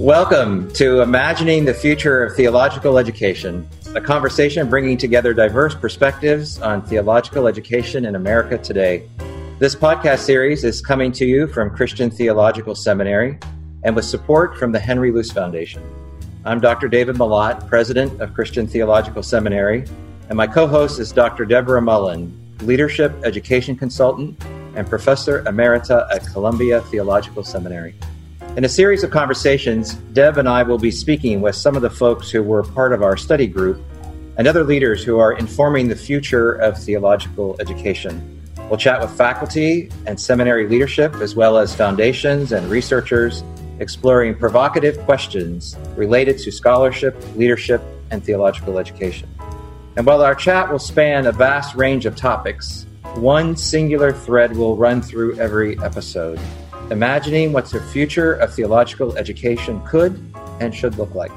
Welcome to Imagining the Future of Theological Education, a conversation bringing together diverse perspectives on theological education in America today. This podcast series is coming to you from Christian Theological Seminary and with support from the Henry Luce Foundation. I'm Dr. David Mellott, President of Christian Theological Seminary, and my co host is Dr. Deborah Mullen, Leadership Education Consultant and Professor Emerita at Columbia Theological Seminary. In a series of conversations, Deb and I will be speaking with some of the folks who were part of our study group and other leaders who are informing the future of theological education. We'll chat with faculty and seminary leadership, as well as foundations and researchers, exploring provocative questions related to scholarship, leadership, and theological education. And while our chat will span a vast range of topics, one singular thread will run through every episode, imagining what the future of theological education could and should look like.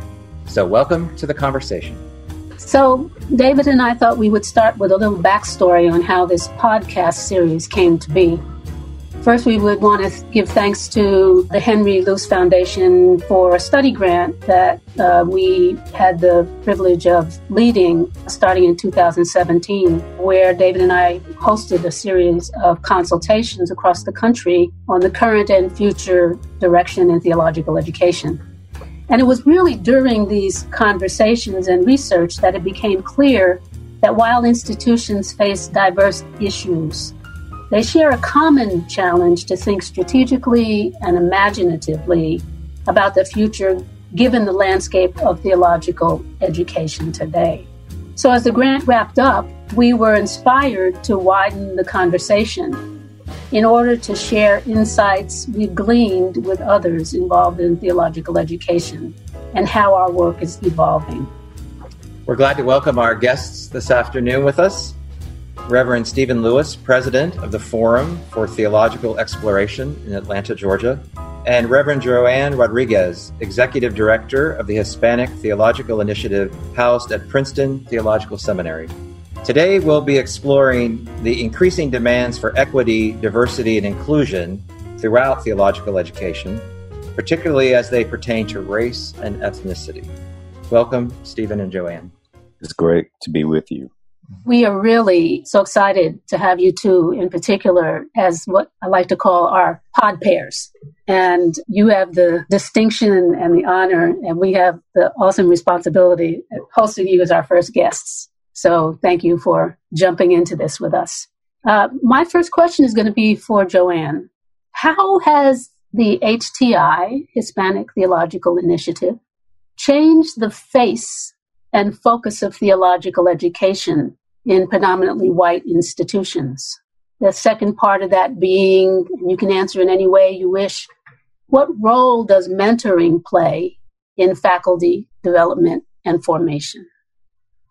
So, welcome to the conversation. So, David and I thought we would start with a little backstory on how this podcast series came to be. First, we would want to give thanks to the Henry Luce Foundation for a study grant that uh, we had the privilege of leading starting in 2017, where David and I hosted a series of consultations across the country on the current and future direction in theological education. And it was really during these conversations and research that it became clear that while institutions face diverse issues, they share a common challenge to think strategically and imaginatively about the future given the landscape of theological education today. So, as the grant wrapped up, we were inspired to widen the conversation in order to share insights we gleaned with others involved in theological education and how our work is evolving. We're glad to welcome our guests this afternoon with us. Reverend Stephen Lewis, President of the Forum for Theological Exploration in Atlanta, Georgia, and Reverend Joanne Rodriguez, Executive Director of the Hispanic Theological Initiative housed at Princeton Theological Seminary. Today, we'll be exploring the increasing demands for equity, diversity, and inclusion throughout theological education, particularly as they pertain to race and ethnicity. Welcome, Stephen and Joanne. It's great to be with you. We are really so excited to have you two in particular as what I like to call our pod pairs. And you have the distinction and the honor, and we have the awesome responsibility of hosting you as our first guests. So thank you for jumping into this with us. Uh, my first question is going to be for Joanne. How has the HTI, Hispanic Theological Initiative, changed the face and focus of theological education in predominantly white institutions. The second part of that being, you can answer in any way you wish, what role does mentoring play in faculty development and formation?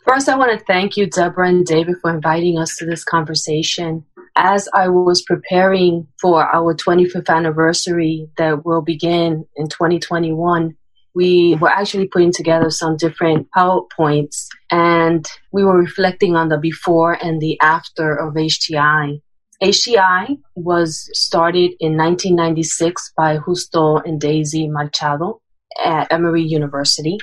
First, I want to thank you, Deborah and David, for inviting us to this conversation. As I was preparing for our 25th anniversary that will begin in 2021, we were actually putting together some different PowerPoints and we were reflecting on the before and the after of HTI. HTI was started in 1996 by Justo and Daisy Machado at Emory University.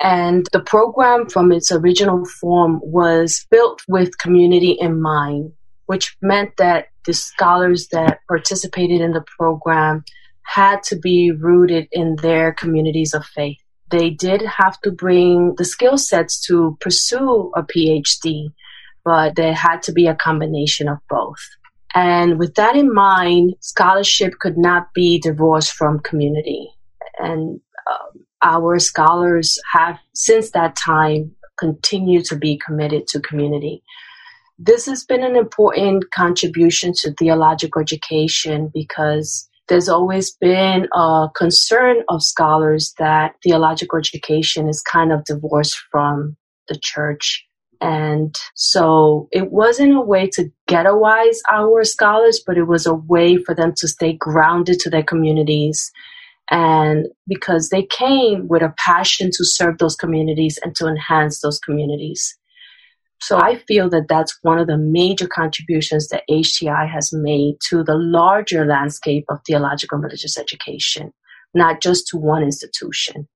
And the program from its original form was built with community in mind, which meant that the scholars that participated in the program had to be rooted in their communities of faith. They did have to bring the skill sets to pursue a PhD, but there had to be a combination of both. And with that in mind, scholarship could not be divorced from community. And um, our scholars have, since that time, continued to be committed to community. This has been an important contribution to theological education because there's always been a concern of scholars that theological education is kind of divorced from the church. And so it wasn't a way to ghettoize our scholars, but it was a way for them to stay grounded to their communities. And because they came with a passion to serve those communities and to enhance those communities. So I feel that that's one of the major contributions that HTI has made to the larger landscape of theological and religious education, not just to one institution.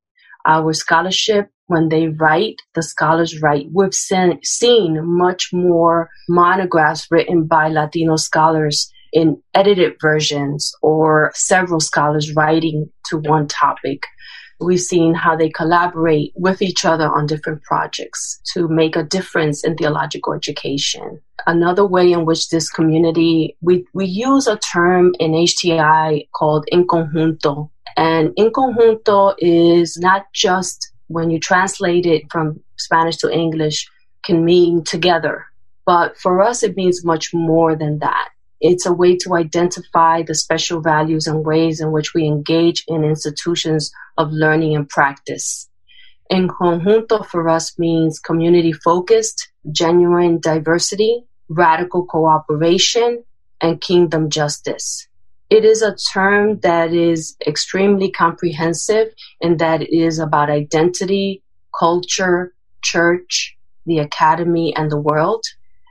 Our scholarship, when they write, the scholars write. We've seen, seen much more monographs written by Latino scholars in edited versions or several scholars writing to one topic. We've seen how they collaborate with each other on different projects to make a difference in theological education. Another way in which this community, we, we use a term in HTI called en conjunto. And en conjunto is not just when you translate it from Spanish to English, can mean together. But for us, it means much more than that. It's a way to identify the special values and ways in which we engage in institutions of learning and practice. En conjunto for us means community focused, genuine diversity, radical cooperation, and kingdom justice. It is a term that is extremely comprehensive and that is about identity, culture, church, the academy, and the world.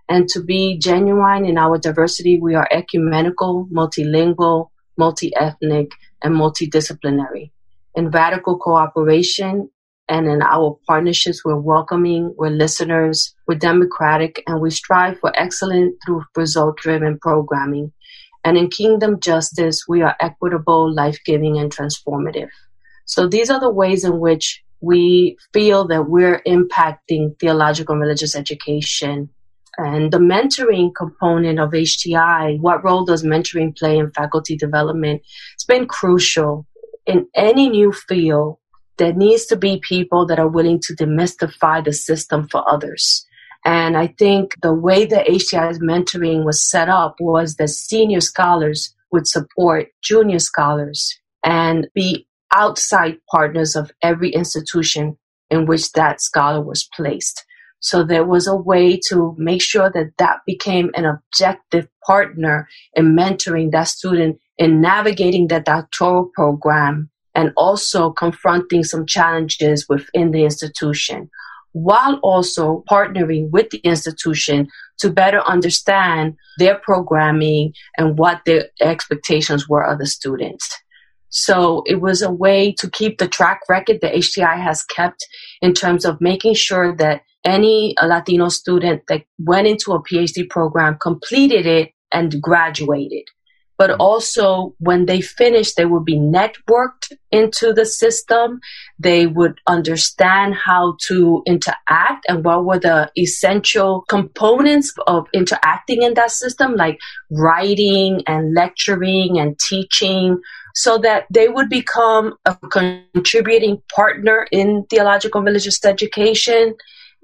And to be genuine in our diversity, we are ecumenical, multilingual, multi ethnic, and multidisciplinary. In radical cooperation and in our partnerships, we're welcoming, we're listeners, we're democratic, and we strive for excellence through result driven programming. And in kingdom justice, we are equitable, life giving, and transformative. So these are the ways in which we feel that we're impacting theological and religious education and the mentoring component of HTI, what role does mentoring play in faculty development? It's been crucial in any new field. There needs to be people that are willing to demystify the system for others. And I think the way that HTI's mentoring was set up was that senior scholars would support junior scholars and be outside partners of every institution in which that scholar was placed. So there was a way to make sure that that became an objective partner in mentoring that student in navigating the doctoral program and also confronting some challenges within the institution while also partnering with the institution to better understand their programming and what their expectations were of the students. So it was a way to keep the track record that HTI has kept in terms of making sure that any Latino student that went into a PhD program completed it and graduated. But mm-hmm. also, when they finished, they would be networked into the system. They would understand how to interact and what were the essential components of interacting in that system, like writing and lecturing and teaching, so that they would become a contributing partner in theological religious education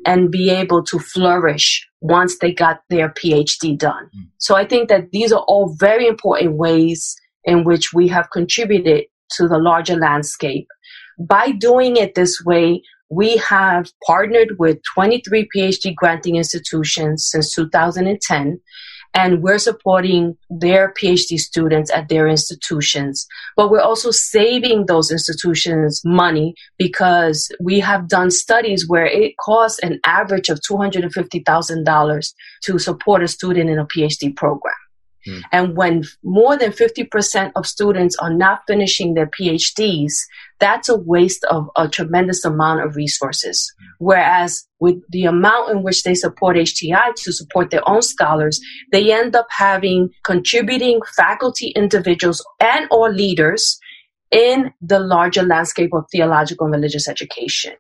and be able to flourish once they got their PhD done. Mm. So I think that these are all very important ways in which we have contributed to the larger landscape. By doing it this way, we have partnered with 23 PhD granting institutions since 2010 and we're supporting their PhD students at their institutions. But we're also saving those institutions money because we have done studies where it costs an average of $250,000 to support a student in a PhD program. Hmm. And when more than 50% of students are not finishing their PhDs, that's a waste of a tremendous amount of resources. Whereas with the amount in which they support HTI to support their own scholars, they end up having contributing faculty individuals and or leaders in the larger landscape of theological and religious education.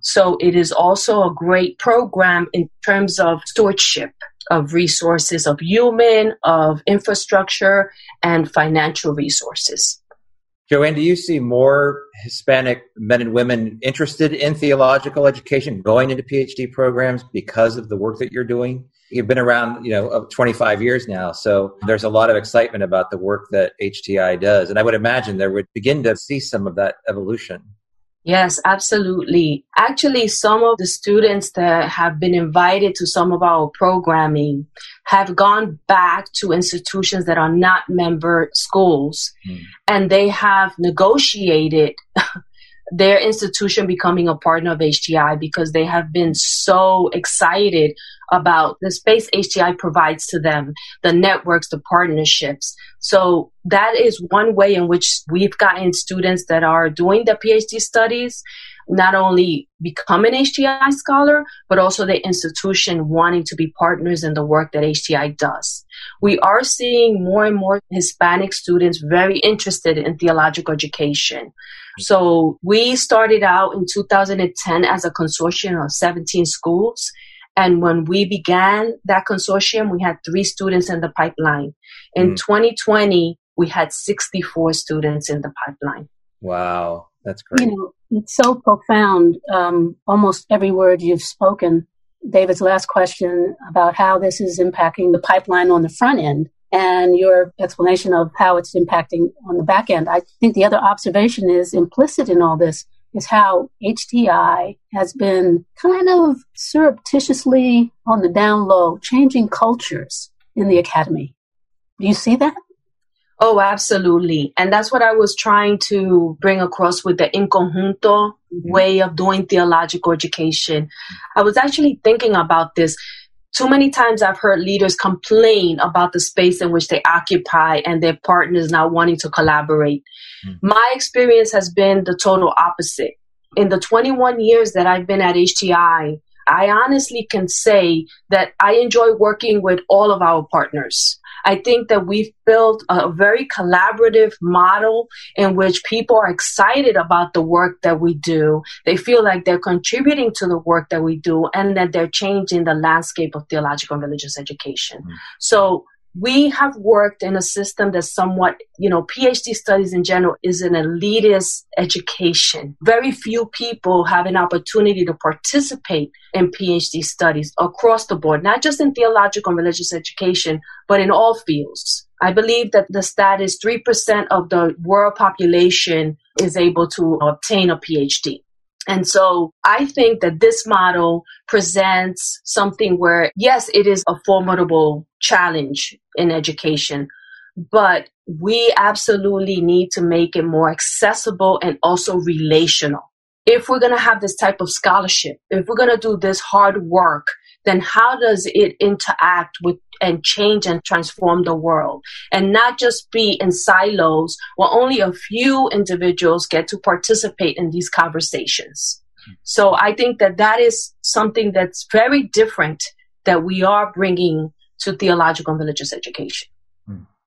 So it is also a great program in terms of stewardship of resources of human, of infrastructure, and financial resources. Joanne, do you see more Hispanic men and women interested in theological education going into PhD programs because of the work that you're doing? You've been around, you know, 25 years now, so there's a lot of excitement about the work that HTI does, and I would imagine there would begin to see some of that evolution. Yes, absolutely. Actually, some of the students that have been invited to some of our programming have gone back to institutions that are not member schools mm. and they have negotiated their institution becoming a partner of HTI because they have been so excited about the space HTI provides to them, the networks, the partnerships. So that is one way in which we've gotten students that are doing the PhD studies not only become an HTI scholar, but also the institution wanting to be partners in the work that HTI does. We are seeing more and more Hispanic students very interested in theological education. So we started out in 2010 as a consortium of 17 schools. And when we began that consortium, we had three students in the pipeline. In mm. 2020, we had 64 students in the pipeline. Wow, that's great. You know, it's so profound. Um, almost every word you've spoken. David's last question about how this is impacting the pipeline on the front end and your explanation of how it's impacting on the back end. I think the other observation is implicit in all this is how HTI has been kind of surreptitiously on the down low, changing cultures in the academy. Do you see that? Oh, absolutely. And that's what I was trying to bring across with the en conjunto mm-hmm. way of doing theological education. I was actually thinking about this. Too many times I've heard leaders complain about the space in which they occupy and their partners not wanting to collaborate. Mm-hmm. My experience has been the total opposite. In the 21 years that I've been at HTI, I honestly can say that I enjoy working with all of our partners. I think that we've built a very collaborative model in which people are excited about the work that we do. They feel like they're contributing to the work that we do and that they're changing the landscape of theological and religious education. Mm-hmm. So we have worked in a system that's somewhat, you know, PhD studies in general is an elitist education. Very few people have an opportunity to participate in PhD studies across the board, not just in theological and religious education, but in all fields. I believe that the stat is 3% of the world population is able to obtain a PhD. And so I think that this model presents something where, yes, it is a formidable challenge in education, but we absolutely need to make it more accessible and also relational. If we're going to have this type of scholarship, if we're going to do this hard work, then how does it interact with and change and transform the world and not just be in silos where only a few individuals get to participate in these conversations. So I think that that is something that's very different that we are bringing to theological and religious education.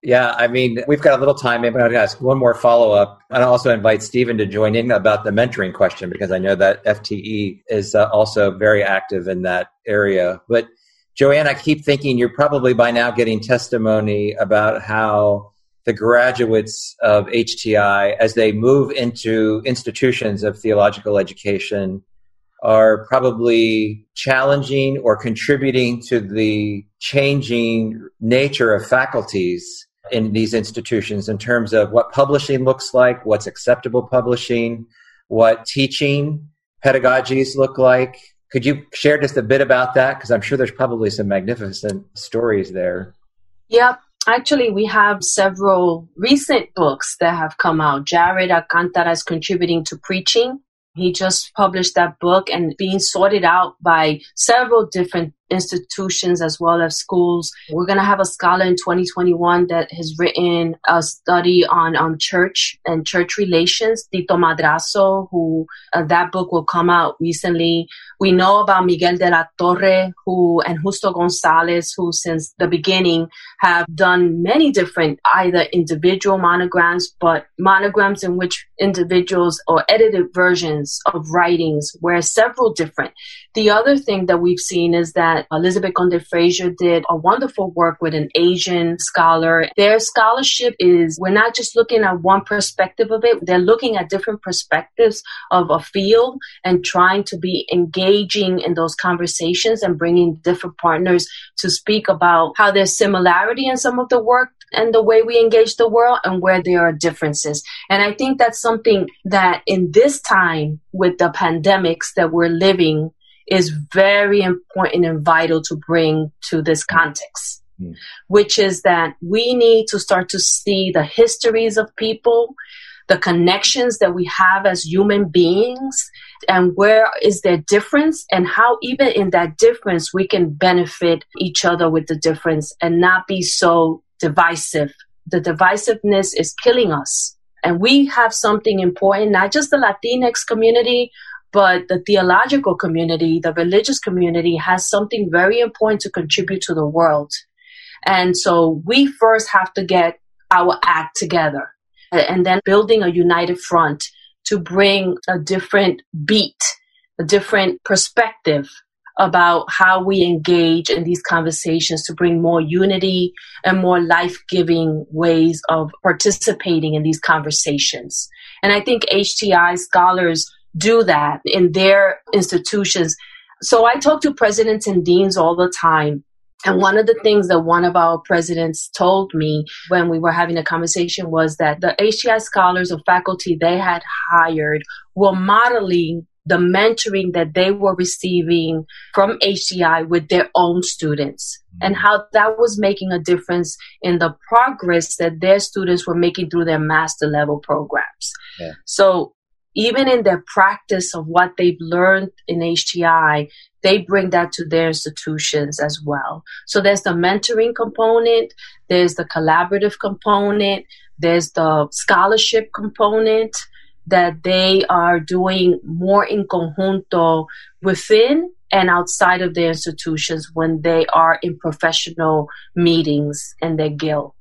Yeah, I mean, we've got a little time. Maybe I'd ask one more follow up. And I'll also invite Stephen to join in about the mentoring question because I know that FTE is uh, also very active in that area. But Joanne, I keep thinking you're probably by now getting testimony about how the graduates of HTI, as they move into institutions of theological education, are probably challenging or contributing to the changing nature of faculties in these institutions in terms of what publishing looks like, what's acceptable publishing, what teaching pedagogies look like. Could you share just a bit about that? Because I'm sure there's probably some magnificent stories there. Yep. Actually, we have several recent books that have come out. Jared Alcantara is contributing to preaching. He just published that book and being sorted out by several different institutions as well as schools. We're going to have a scholar in 2021 that has written a study on um, church and church relations, Tito Madrazo, who uh, that book will come out recently. We know about Miguel de la Torre, who and Justo Gonzalez, who since the beginning have done many different either individual monograms, but monograms in which individuals or edited versions of writings were several different. The other thing that we've seen is that Elizabeth Conde Frazier did a wonderful work with an Asian scholar. Their scholarship is, we're not just looking at one perspective of it, they're looking at different perspectives of a field and trying to be engaging in those conversations and bringing different partners to speak about how there's similarity in some of the work and the way we engage the world and where there are differences. And I think that's something that in this time with the pandemics that we're living is very important and vital to bring to this context, mm. which is that we need to start to see the histories of people, the connections that we have as human beings and where is there difference and how even in that difference we can benefit each other with the difference and not be so divisive. The divisiveness is killing us. And we have something important, not just the Latinx community, but the theological community, the religious community has something very important to contribute to the world. And so we first have to get our act together and then building a united front to bring a different beat, a different perspective about how we engage in these conversations to bring more unity and more life giving ways of participating in these conversations. And I think HTI scholars do that in their institutions. So I talk to presidents and deans all the time. And one of the things that one of our presidents told me when we were having a conversation was that the HTI scholars or faculty they had hired were modeling the mentoring that they were receiving from HTI with their own students and mm. how that was making a difference in the progress that their students were making through their master level programs. Yeah. So even in their practice of what they've learned in HTI, they bring that to their institutions as well. So there's the mentoring component, there's the collaborative component, there's the scholarship component that they are doing more en conjunto within and outside of their institutions when they are in professional meetings and their guild.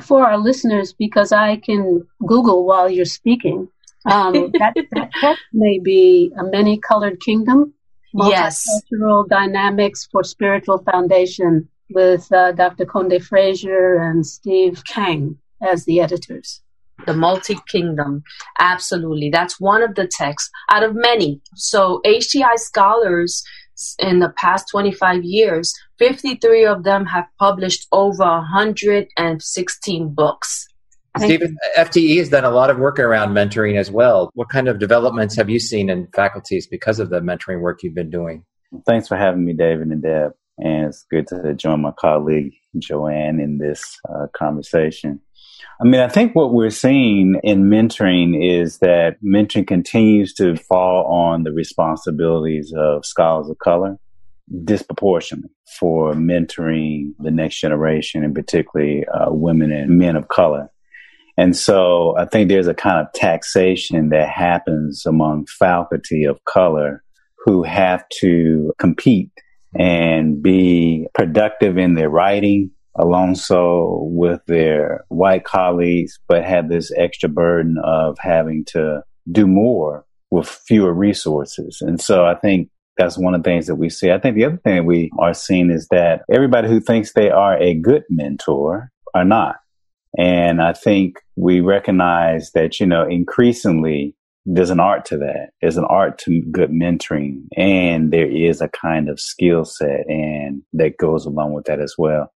For our listeners, because I can Google while you're speaking, um, that, that text may be a many colored kingdom. Yes. Multicultural dynamics for spiritual foundation with uh, Dr. Conde Frazier and Steve Kang as the editors. The multi kingdom. Absolutely. That's one of the texts out of many. So HTI scholars in the past 25 years, 53 of them have published over 116 books. Stephen, FTE has done a lot of work around mentoring as well. What kind of developments have you seen in faculties because of the mentoring work you've been doing? Thanks for having me, David and Deb. And it's good to join my colleague, Joanne, in this uh, conversation. I mean, I think what we're seeing in mentoring is that mentoring continues to fall on the responsibilities of scholars of color disproportionately for mentoring the next generation, and particularly uh, women and men of color. And so I think there's a kind of taxation that happens among faculty of color who have to compete and be productive in their writing alongside with their white colleagues, but have this extra burden of having to do more with fewer resources. And so I think that's one of the things that we see. I think the other thing we are seeing is that everybody who thinks they are a good mentor are not. And I think we recognize that, you know, increasingly there's an art to that. There's an art to good mentoring and there is a kind of skill set and that goes along with that as well.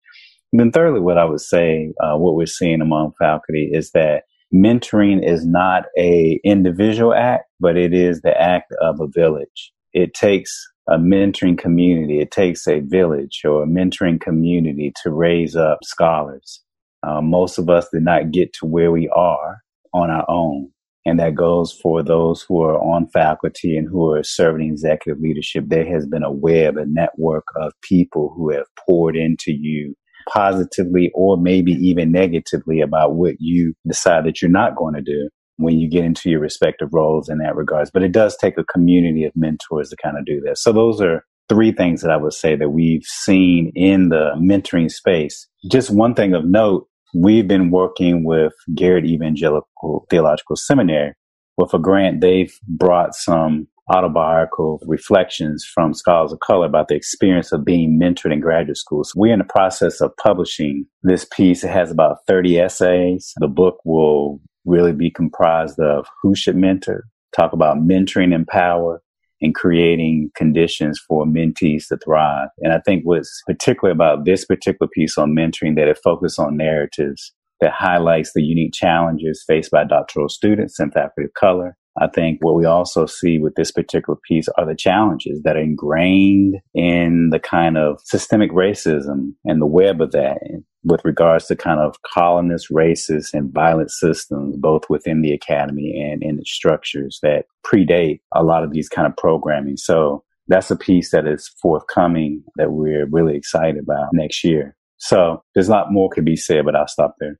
And then thirdly, what I would say, uh, what we're seeing among faculty is that mentoring is not a individual act, but it is the act of a village. It takes a mentoring community. It takes a village or a mentoring community to raise up scholars. Uh, most of us did not get to where we are on our own. And that goes for those who are on faculty and who are serving executive leadership. There has been a web, a network of people who have poured into you positively or maybe even negatively about what you decide that you're not going to do when you get into your respective roles in that regards. But it does take a community of mentors to kind of do that. So those are three things that I would say that we've seen in the mentoring space. Just one thing of note, we've been working with Garrett Evangelical Theological Seminary with a grant. They've brought some autobiographical reflections from scholars of color about the experience of being mentored in graduate school. So We're in the process of publishing this piece. It has about 30 essays. The book will really be comprised of who should mentor, talk about mentoring and power, and creating conditions for mentees to thrive. And I think what's particular about this particular piece on mentoring that it focuses on narratives that highlights the unique challenges faced by doctoral students and faculty of color. I think what we also see with this particular piece are the challenges that are ingrained in the kind of systemic racism and the web of that with regards to kind of colonist, racist, and violent systems, both within the academy and in its structures that predate a lot of these kind of programming. So that's a piece that is forthcoming that we're really excited about next year. So there's a lot more could be said, but I'll stop there.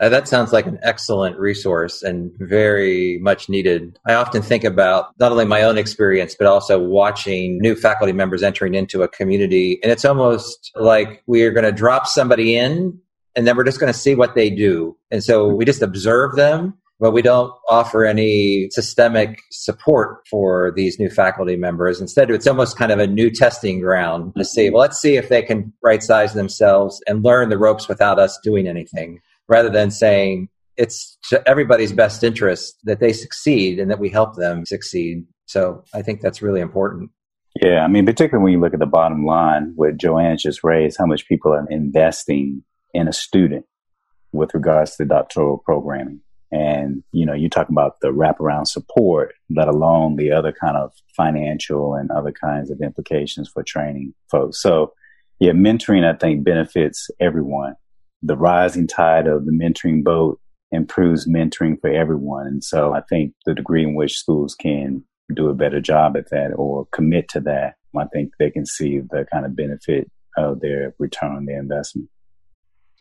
Uh, that sounds like an excellent resource and very much needed. I often think about not only my own experience, but also watching new faculty members entering into a community. And it's almost like we are going to drop somebody in and then we're just going to see what they do. And so we just observe them, but we don't offer any systemic support for these new faculty members. Instead, it's almost kind of a new testing ground to see, well, let's see if they can right size themselves and learn the ropes without us doing anything rather than saying it's to everybody's best interest that they succeed and that we help them succeed. So I think that's really important. Yeah, I mean, particularly when you look at the bottom line, what Joanne just raised, how much people are investing in a student with regards to doctoral programming. And, you know, you talk about the wraparound support, let alone the other kind of financial and other kinds of implications for training folks. So, yeah, mentoring, I think, benefits everyone the rising tide of the mentoring boat improves mentoring for everyone. And so I think the degree in which schools can do a better job at that or commit to that, I think they can see the kind of benefit of their return on their investment.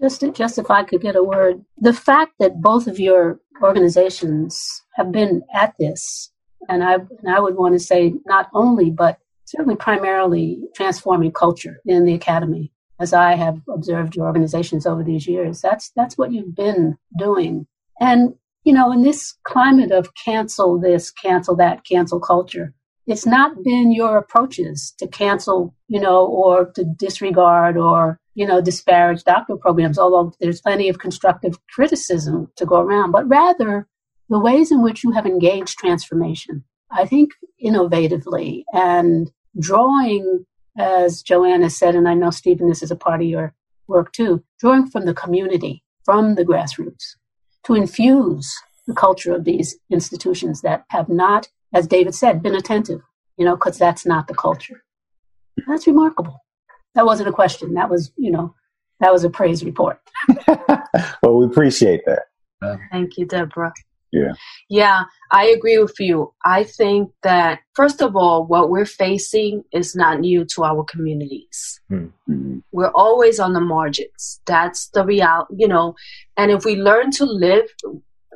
Just, to, just if I could get a word, the fact that both of your organizations have been at this, and I, and I would want to say not only, but certainly primarily transforming culture in the academy as I have observed your organizations over these years. That's that's what you've been doing. And you know, in this climate of cancel this, cancel that, cancel culture, it's not been your approaches to cancel, you know, or to disregard or you know disparage doctoral programs. Although there's plenty of constructive criticism to go around, but rather the ways in which you have engaged transformation. I think innovatively and drawing as Joanna said, and I know, Stephen, this is a part of your work too, drawing from the community, from the grassroots, to infuse the culture of these institutions that have not, as David said, been attentive, you know, because that's not the culture. That's remarkable. That wasn't a question. That was, you know, that was a praise report. well, we appreciate that. Thank you, Deborah. Yeah. Yeah, I agree with you. I think that, first of all, what we're facing is not new to our communities. Mm-hmm. We're always on the margins. That's the reality, you know. And if we learn to live,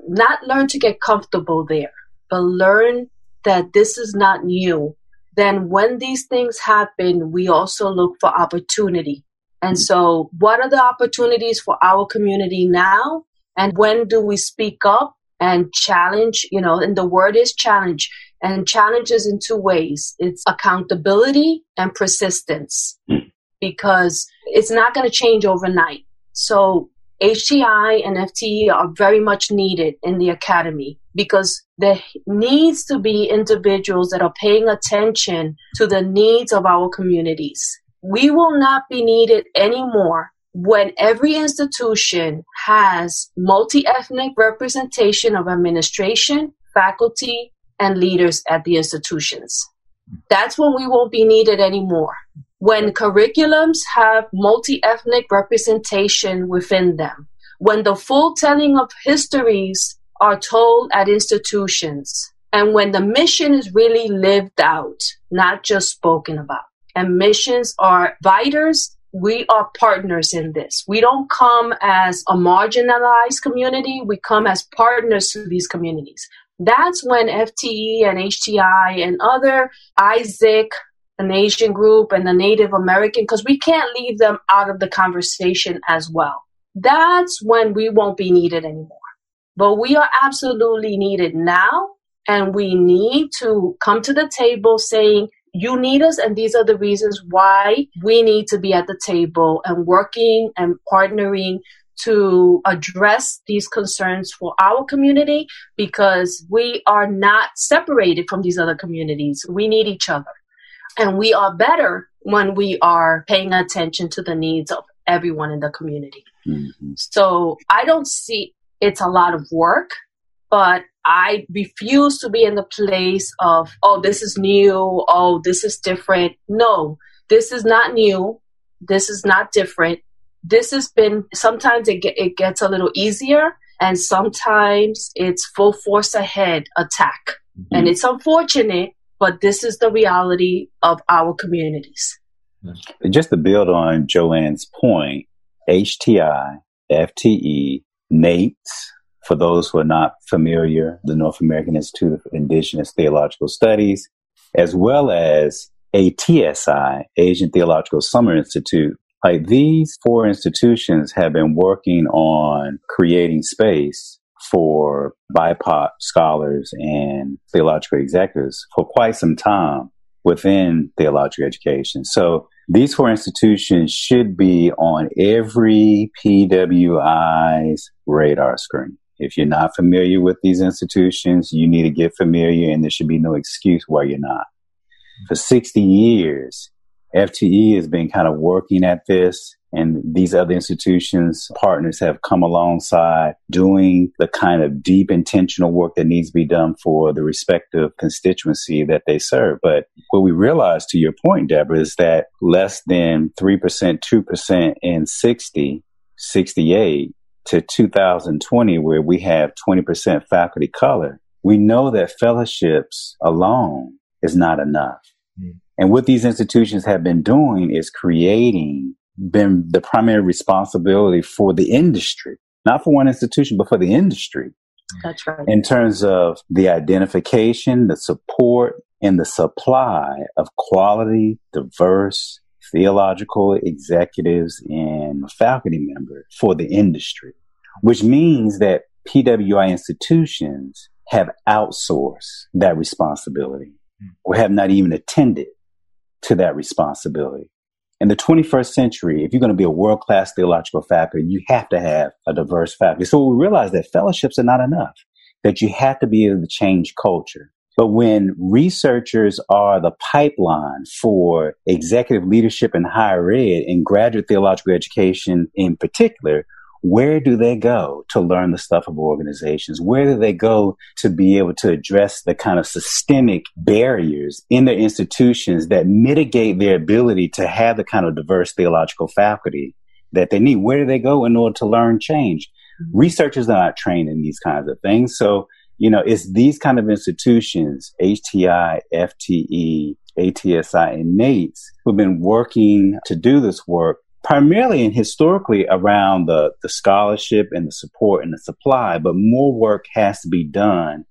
not learn to get comfortable there, but learn that this is not new, then when these things happen, we also look for opportunity. And so, what are the opportunities for our community now? And when do we speak up and challenge, you know, and the word is challenge and challenges in two ways. It's accountability and persistence hmm. because it's not going to change overnight. So HTI and FTE are very much needed in the academy because there needs to be individuals that are paying attention to the needs of our communities. We will not be needed anymore when every institution has multi-ethnic representation of administration, faculty, and leaders at the institutions. That's when we won't be needed anymore. When curriculums have multi-ethnic representation within them, when the full telling of histories are told at institutions, and when the mission is really lived out, not just spoken about. And missions are viters we are partners in this. We don't come as a marginalized community, we come as partners to these communities. That's when FTE and HTI and other Isaac, an Asian group, and the Native American, because we can't leave them out of the conversation as well. That's when we won't be needed anymore. But we are absolutely needed now, and we need to come to the table saying, you need us and these are the reasons why we need to be at the table and working and partnering to address these concerns for our community because we are not separated from these other communities. We need each other. And we are better when we are paying attention to the needs of everyone in the community. Mm-hmm. So I don't see it's a lot of work, but I refuse to be in the place of, oh, this is new. Oh, this is different. No, this is not new. This is not different. this has been sometimes it, get, it gets a little easier and sometimes it's full force ahead attack. Mm-hmm. And it's unfortunate, but this is the reality of our communities. Just to build on Joanne's point, HTI, FTE, NAIITS, for those who are not familiar, the North American Institute of Indigenous Theological Studies, as well as ATSI, Asian Theological Summer Institute. Like these four institutions have been working on creating space for BIPOC scholars and theological executives for quite some time within theological education. So these four institutions should be on every PWI's radar screen. If you're not familiar with these institutions, you need to get familiar and there should be no excuse why you're not. For 60 years, FTE has been kind of working at this and these other institutions, partners have come alongside doing the kind of deep intentional work that needs to be done for the respective constituency that they serve. But what we realize, to your point, Deborah, is that less than 3%, 2% in 60, 68 to 2020, where we have 20% faculty color, we know that fellowships alone is not enough. Mm. And what these institutions have been doing is creating been the primary responsibility for the industry, not for one institution, but for the industry. That's right. In terms of the identification, the support, and the supply of quality, diverse theological executives and faculty members for the industry, which means that PWI institutions have outsourced that responsibility or have not even attended to that responsibility. In the 21st century, if you're going to be a world class theological faculty, you have to have a diverse faculty. So we realize that fellowships are not enough, that you have to be able to change culture. But when researchers are the pipeline for executive leadership in higher ed and graduate theological education in particular, where do they go to learn the stuff of organizations? Where do they go to be able to address the kind of systemic barriers in their institutions that mitigate their ability to have the kind of diverse theological faculty that they need? Where do they go in order to learn change? Mm-hmm. Researchers are not trained in these kinds of things. So, you know, it's these kind of institutions, HTI, FTE, ATSI, and NAIITS, who've been working to do this work primarily and historically around the, the scholarship and the support and the supply, but more work has to be done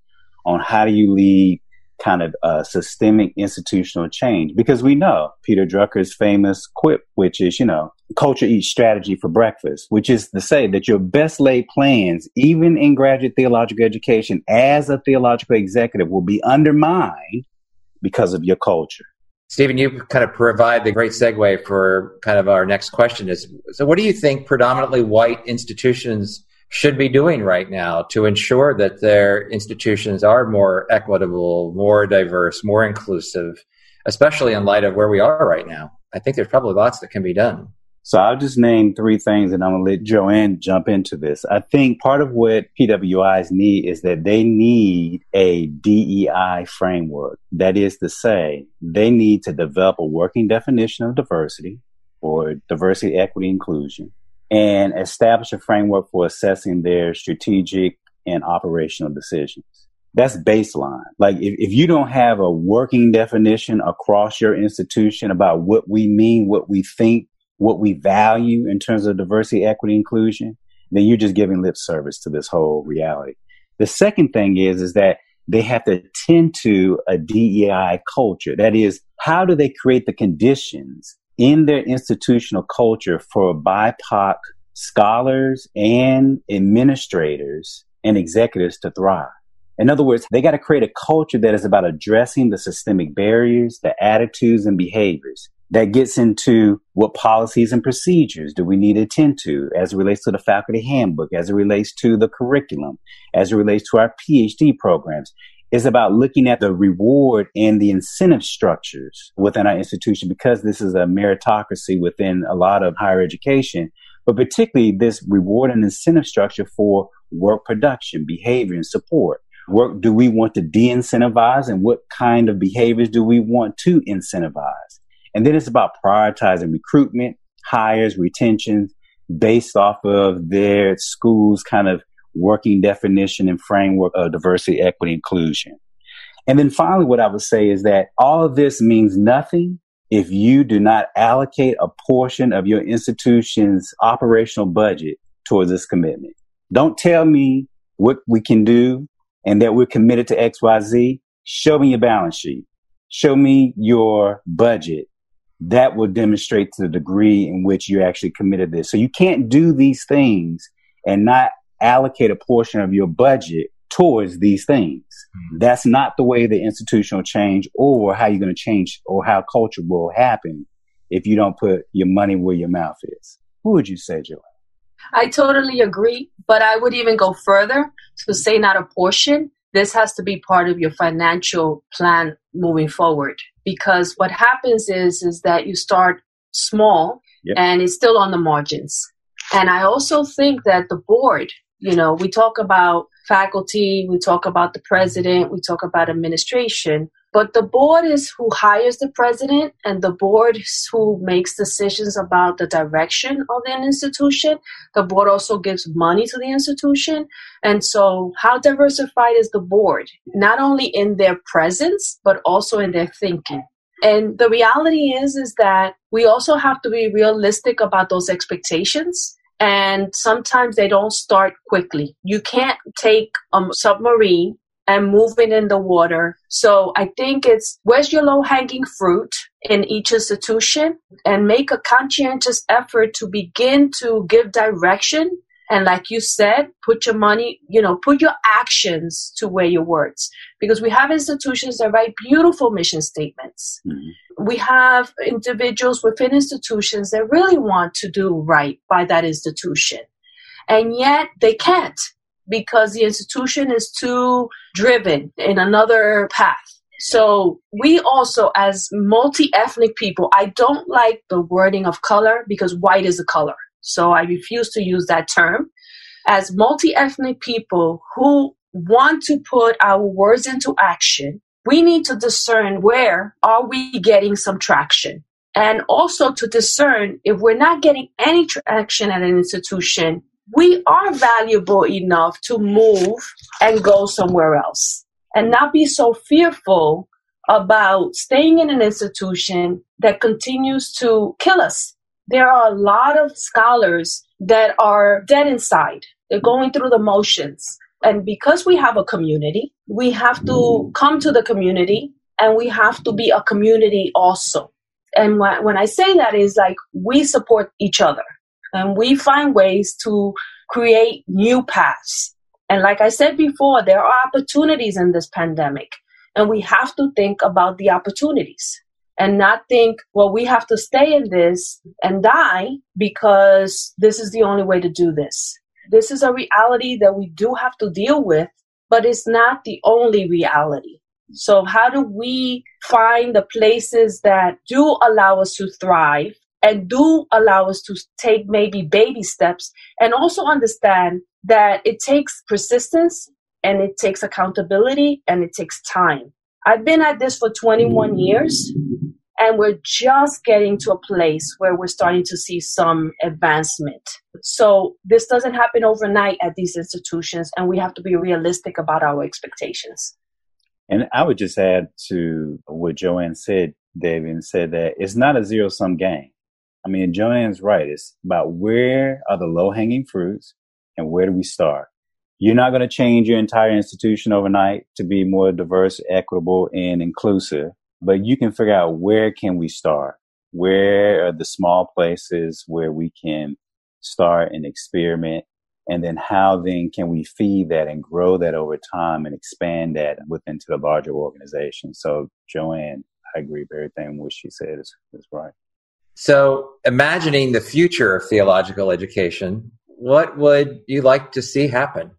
on how do you lead kind of a systemic institutional change because we know Peter Drucker's famous quip, which is, you know, culture eats strategy for breakfast, which is to say that your best laid plans, even in graduate theological education as a theological executive will be undermined because of your culture. Stephen, you kind of provide the great segue for kind of our next question is so what do you think predominantly white institutions should be doing right now to ensure that their institutions are more equitable, more diverse, more inclusive, especially in light of where we are right now? I think there's probably lots that can be done. So I'll just name three things and I'm going to let Joanne jump into this. I think part of what PWIs need is that they need a DEI framework. That is to say, they need to develop a working definition of diversity or diversity, equity, inclusion and establish a framework for assessing their strategic and operational decisions. That's baseline. Like if, if you don't have a working definition across your institution about what we mean, what we think, what we value in terms of diversity, equity, inclusion, then you're just giving lip service to this whole reality. The second thing is, is that they have to tend to a DEI culture. That is, how do they create the conditions in their institutional culture for BIPOC scholars and administrators and executives to thrive? In other words, they got to create a culture that is about addressing the systemic barriers, the attitudes and behaviors that gets into what policies and procedures do we need to attend to as it relates to the faculty handbook, as it relates to the curriculum, as it relates to our PhD programs. Is about looking at the reward and the incentive structures within our institution because this is a meritocracy within a lot of higher education, but particularly this reward and incentive structure for work production, behavior, and support. Work do we want to de incentivize and what kind of behaviors do we want to incentivize? And then it's about prioritizing recruitment, hires, retention, based off of their school's kind of working definition and framework of diversity, equity, inclusion. And then finally, what I would say is that all of this means nothing if you do not allocate a portion of your institution's operational budget towards this commitment. Don't tell me what we can do and that we're committed to XYZ. Show me your balance sheet. Show me your budget. That will demonstrate to the degree in which you actually committed this. So you can't do these things and not allocate a portion of your budget towards these things. Mm-hmm. That's not the way the institutional change or how you're going to change or how culture will happen if you don't put your money where your mouth is. Who would you say, Joanne? I totally agree, but I would even go further to say not a portion. This has to be part of your financial plan moving forward because what happens is is that you start small yep. and it's still on the margins. And I also think that the board, you know, we talk about faculty, we talk about the president, we talk about administration. But the board is who hires the president, and the board is who makes decisions about the direction of an institution. The board also gives money to the institution. And so, how diversified is the board? Not only in their presence, but also in their thinking. And the reality is, is that we also have to be realistic about those expectations and sometimes they don't start quickly. You can't take a submarine and move it in the water. So I think it's where's your low hanging fruit in each institution and make a conscientious effort to begin to give direction and like you said, put your money, you know, put your actions to where your words. Because we have institutions that write beautiful mission statements. Mm-hmm. We have individuals within institutions that really want to do right by that institution. And yet they can't because the institution is too driven in another path. So we also, as multi-ethnic people, I don't like the wording of color because white is a color. So I refuse to use that term. As multi ethnic people who want to put our words into action, we need to discern where are we getting some traction. And also to discern if we're not getting any traction at an institution, we are valuable enough to move and go somewhere else. And not be so fearful about staying in an institution that continues to kill us there are a lot of scholars that are dead inside. They're going through the motions. And because we have a community, we have to come to the community and we have to be a community also. And when I say that is like we support each other and we find ways to create new paths. And like I said before, there are opportunities in this pandemic and we have to think about the opportunities and not think, well, we have to stay in this and die because this is the only way to do this. This is a reality that we do have to deal with, but it's not the only reality. So how do we find the places that do allow us to thrive and do allow us to take maybe baby steps and also understand that it takes persistence and it takes accountability and it takes time. I've been at this for 21 years and we're just getting to a place where we're starting to see some advancement. So this doesn't happen overnight at these institutions and we have to be realistic about our expectations. And I would just add to what Joanne said, David, and said that it's not a zero sum game. I mean, Joanne's right. It's about where are the low hanging fruits and where do we start? You're not going to change your entire institution overnight to be more diverse, equitable, and inclusive, but you can figure out where can we start? Where are the small places where we can start and experiment? And then how then can we feed that and grow that over time and expand that within to the larger organization? So Joanne, I agree with everything what she said is, is right. So imagining the future of theological education, what would you like to see happen?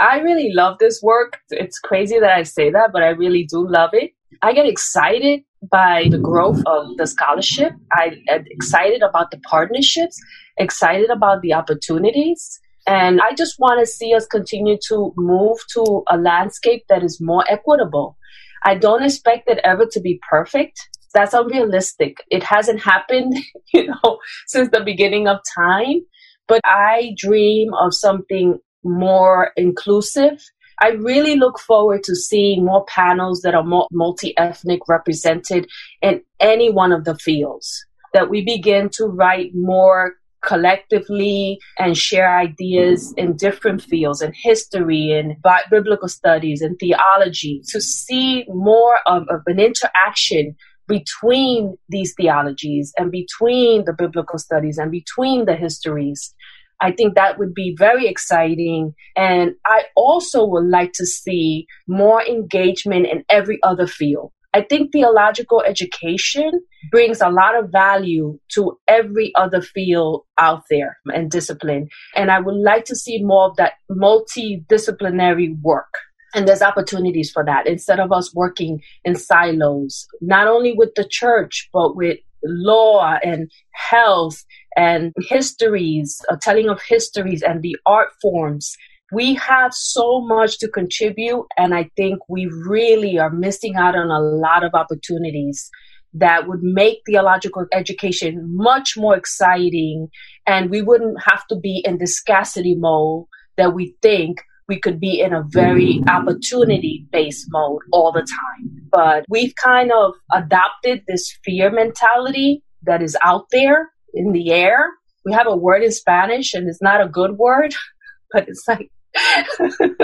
I really love this work. It's crazy that I say that, but I really do love it. I get excited by the growth of the scholarship. I excited about the partnerships, excited about the opportunities. And I just want to see us continue to move to a landscape that is more equitable. I don't expect it ever to be perfect. That's unrealistic. It hasn't happened, you know, since the beginning of time. but I dream of something more inclusive. I really look forward to seeing more panels that are multi ethnic represented in any one of the fields. That we begin to write more collectively and share ideas in different fields in history and biblical studies and theology to see more of, of an interaction between these theologies and between the biblical studies and between the histories. I think that would be very exciting. And I also would like to see more engagement in every other field. I think theological education brings a lot of value to every other field out there and discipline. And I would like to see more of that multidisciplinary work. And there's opportunities for that instead of us working in silos, not only with the church, but with law and health and histories, a telling of histories and the art forms. We have so much to contribute, and I think we really are missing out on a lot of opportunities that would make theological education much more exciting, and we wouldn't have to be in the scarcity mode that we think we could be in a very opportunity based mode all the time. But we've kind of adopted this fear mentality that is out there in the air. We have a word in Spanish and it's not a good word, but it's like,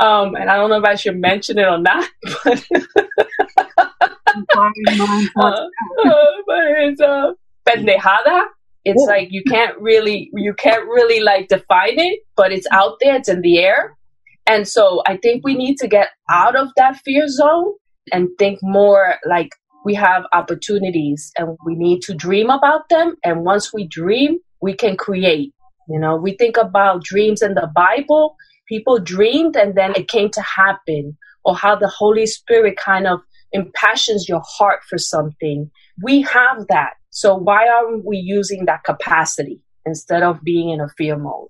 um, and I don't know if I should mention it or not, but, uh, but it's uh, pendejada. It's Ooh. like you can't really you can't really like define it, but it's out there, it's in the air. And so I think we need to get out of that fear zone and think more like we have opportunities and we need to dream about them. And once we dream, we can create. You know, we think about dreams in the Bible. People dreamed and then it came to happen, or how the Holy Spirit kind of impassions your heart for something. We have that. So why aren't we using that capacity instead of being in a fear mode?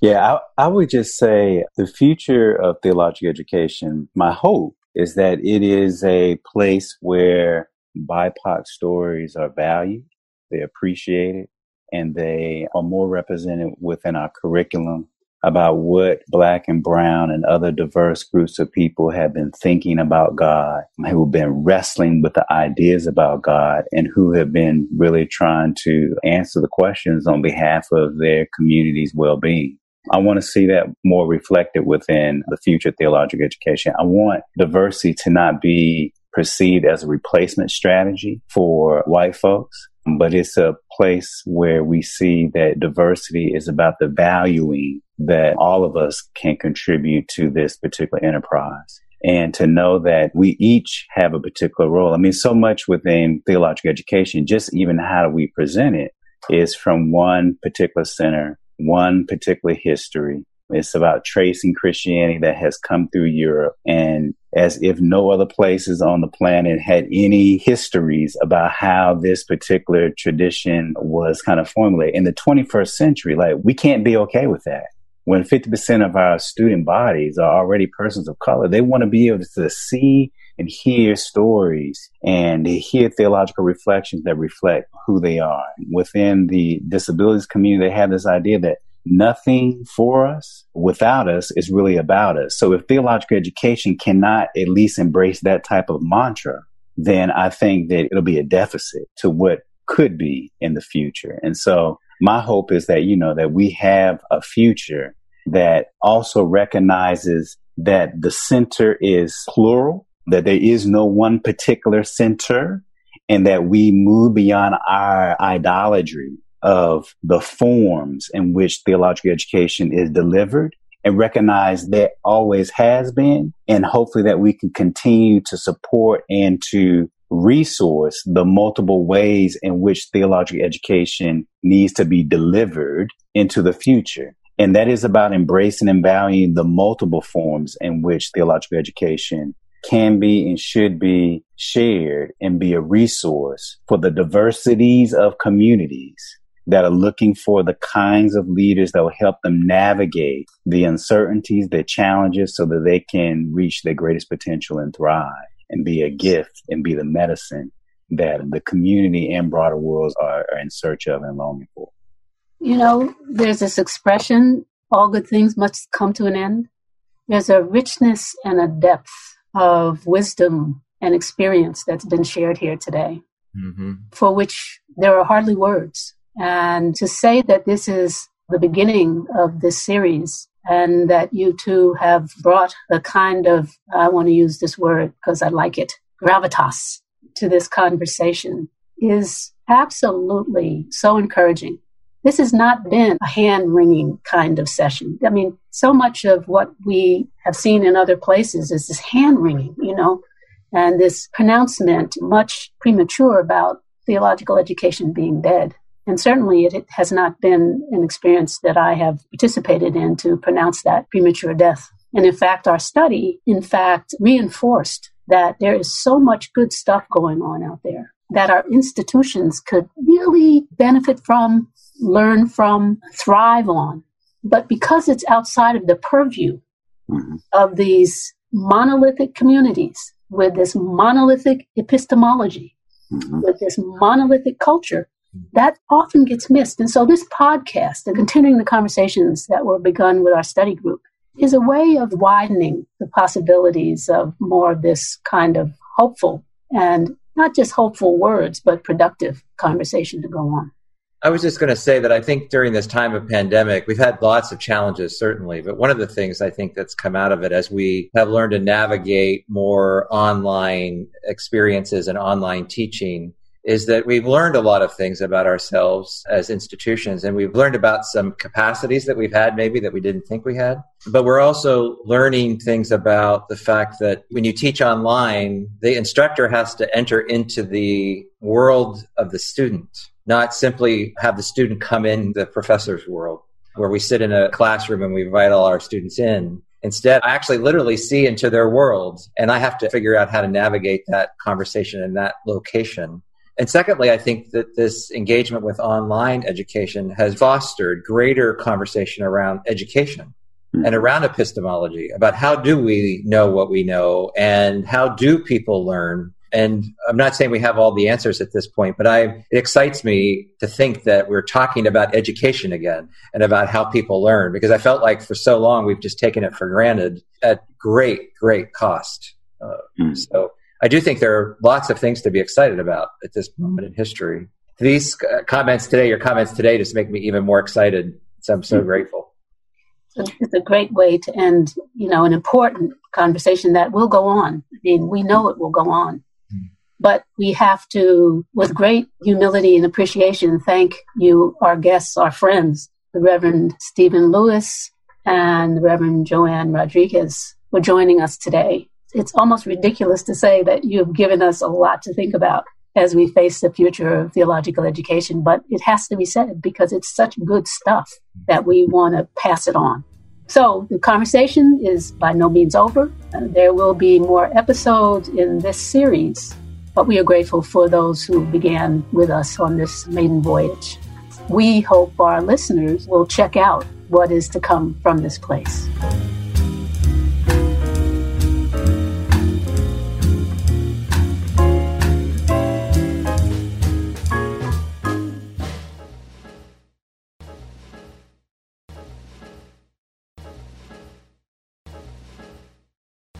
Yeah, I, I would just say the future of theological education, my hope is that it is a place where BIPOC stories are valued, they're appreciated, and they are more represented within our curriculum about what black and brown and other diverse groups of people have been thinking about God, who have been wrestling with the ideas about God and who have been really trying to answer the questions on behalf of their community's well-being. I want to see that more reflected within the future theological education. I want diversity to not be perceived as a replacement strategy for white folks, but it's a place where we see that diversity is about the valuing that all of us can contribute to this particular enterprise. And to know that we each have a particular role. I mean, so much within theological education, just even how do we present it is from one particular center one particular history. It's about tracing Christianity that has come through Europe and as if no other places on the planet had any histories about how this particular tradition was kind of formulated. In the 21st century, like we can't be okay with that. When 50% of our student bodies are already persons of color, they want to be able to see and hear stories and hear theological reflections that reflect who they are. Within the disabilities community, they have this idea that nothing for us without us is really about us. So if theological education cannot at least embrace that type of mantra, then I think that it'll be a deficit to what could be in the future. And so my hope is that, you know, that we have a future that also recognizes that the center is plural that there is no one particular center and that we move beyond our idolatry of the forms in which theological education is delivered and recognize that always has been and hopefully that we can continue to support and to resource the multiple ways in which theological education needs to be delivered into the future. And that is about embracing and valuing the multiple forms in which theological education can be and should be shared and be a resource for the diversities of communities that are looking for the kinds of leaders that will help them navigate the uncertainties, the challenges so that they can reach their greatest potential and thrive and be a gift and be the medicine that the community and broader worlds are, are in search of and longing for. You know, there's this expression, all good things must come to an end. There's a richness and a depth of wisdom and experience that's been shared here today, mm-hmm. for which there are hardly words. And to say that this is the beginning of this series and that you two have brought a kind of, I want to use this word because I like it, gravitas to this conversation is absolutely so encouraging. This has not been a hand wringing kind of session. I mean, so much of what we have seen in other places is this hand wringing, you know, and this pronouncement, much premature about theological education being dead. And certainly it has not been an experience that I have participated in to pronounce that premature death. And in fact, our study, in fact, reinforced that there is so much good stuff going on out there that our institutions could really benefit from, learn from, thrive on. But because it's outside of the purview mm-hmm. of these monolithic communities with this monolithic epistemology, mm-hmm. with this monolithic culture, that often gets missed. And so this podcast and continuing the conversations that were begun with our study group is a way of widening the possibilities of more of this kind of hopeful and not just hopeful words, but productive conversation to go on. I was just going to say that I think during this time of pandemic, we've had lots of challenges, certainly. But one of the things I think that's come out of it as we have learned to navigate more online experiences and online teaching is that we've learned a lot of things about ourselves as institutions and we've learned about some capacities that we've had maybe that we didn't think we had. But we're also learning things about the fact that when you teach online, the instructor has to enter into the world of the student, not simply have the student come in the professor's world where we sit in a classroom and we invite all our students in. Instead, I actually literally see into their world and I have to figure out how to navigate that conversation in that location. And secondly, I think that this engagement with online education has fostered greater conversation around education mm-hmm. and around epistemology about how do we know what we know and how do people learn. And I'm not saying we have all the answers at this point, but I, it excites me to think that we're talking about education again and about how people learn because I felt like for so long we've just taken it for granted at great, great cost. Uh, mm. So I do think there are lots of things to be excited about at this moment in history. These uh, comments today, your comments today, just make me even more excited. So I'm so mm-hmm. grateful. It's a great way to end, you know, an important conversation that will go on. I mean, we know it will go on. But we have to, with great humility and appreciation, thank you, our guests, our friends, the Reverend Stephen Lewis and the Reverend Joanne Rodriguez, for joining us today it's almost ridiculous to say that you've given us a lot to think about as we face the future of theological education, but it has to be said because it's such good stuff that we want to pass it on. So the conversation is by no means over. There will be more episodes in this series, but we are grateful for those who began with us on this maiden voyage. We hope our listeners will check out what is to come from this place.